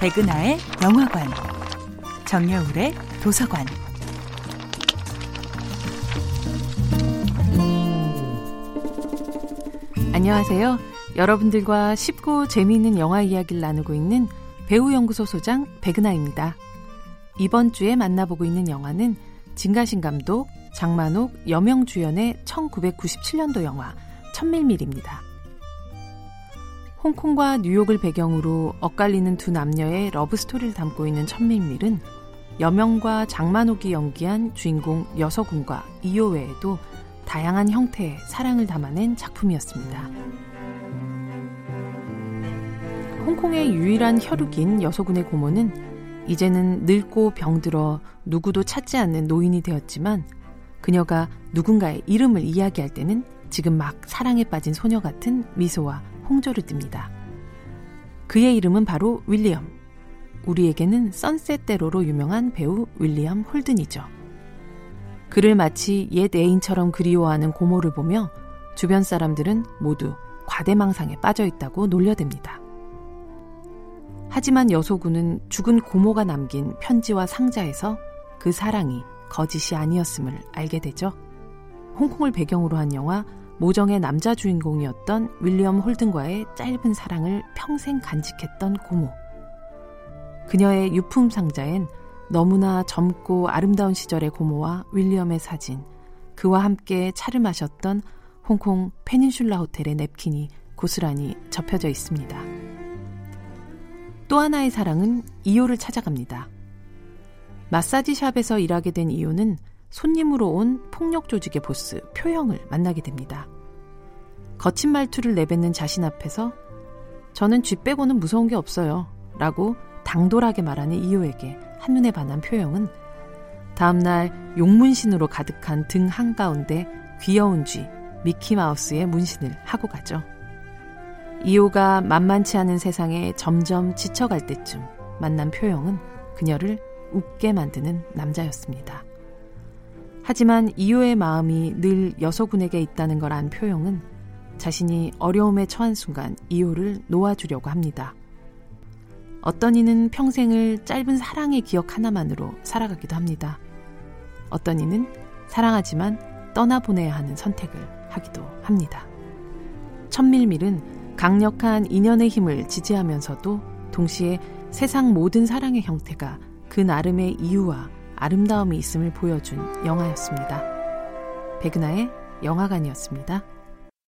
백은하의 영화관, 정여울의 도서관. 안녕하세요. 여러분들과 쉽고 재미있는 영화 이야기를 나누고 있는 배우연구소 소장 백은하입니다. 이번 주에 만나보고 있는 영화는 진가신 감독, 장만옥, 여명 주연의 1997년도 영화 천밀밀입니다. 홍콩과 뉴욕을 배경으로 엇갈리는 두 남녀의 러브 스토리를 담고 있는 첨밀밀은 여명과 장만옥이 연기한 주인공 여소군과 이요 외에도 다양한 형태의 사랑을 담아낸 작품이었습니다. 홍콩의 유일한 혈육인 여소군의 고모는 이제는 늙고 병들어 누구도 찾지 않는 노인이 되었지만 그녀가 누군가의 이름을 이야기할 때는 지금 막 사랑에 빠진 소녀 같은 미소와 홍조를 띱니다. 그의 이름은 바로 윌리엄. 우리에게는 선셋대로로 유명한 배우 윌리엄 홀든이죠. 그를 마치 옛 애인처럼 그리워하는 고모를 보며 주변 사람들은 모두 과대망상에 빠져 있다고 놀려댑니다. 하지만 여소군은 죽은 고모가 남긴 편지와 상자에서 그 사랑이 거짓이 아니었음을 알게 되죠. 홍콩을 배경으로 한 영화 모정의 남자 주인공이었던 윌리엄 홀든과의 짧은 사랑을 평생 간직했던 고모. 그녀의 유품 상자엔 너무나 젊고 아름다운 시절의 고모와 윌리엄의 사진, 그와 함께 차를 마셨던 홍콩 페닌슐라 호텔의 냅킨이 고스란히 접혀져 있습니다. 또 하나의 사랑은 이호를 찾아갑니다. 마사지 샵에서 일하게 된 이호는 손님으로 온 폭력 조직의 보스 표형을 만나게 됩니다. 거친 말투를 내뱉는 자신 앞에서 저는 쥐 빼고는 무서운 게 없어요. 라고 당돌하게 말하는 이호에게 한눈에 반한 표형은 다음날 용문신으로 가득한 등 한가운데 귀여운 쥐 미키마우스의 문신을 하고 가죠. 이호가 만만치 않은 세상에 점점 지쳐갈 때쯤 만난 표형은 그녀를 웃게 만드는 남자였습니다. 하지만 이호의 마음이 늘 여서군에게 있다는 걸 안 표용은 자신이 어려움에 처한 순간 이호를 놓아주려고 합니다. 어떤 이는 평생을 짧은 사랑의 기억 하나만으로 살아가기도 합니다. 어떤 이는 사랑하지만 떠나보내야 하는 선택을 하기도 합니다. 천밀밀은 강력한 인연의 힘을 지지하면서도 동시에 세상 모든 사랑의 형태가 그 나름의 이유와 아름다움이 있음을 보여준 영화였습니다. 백은하의 영화관이었습니다.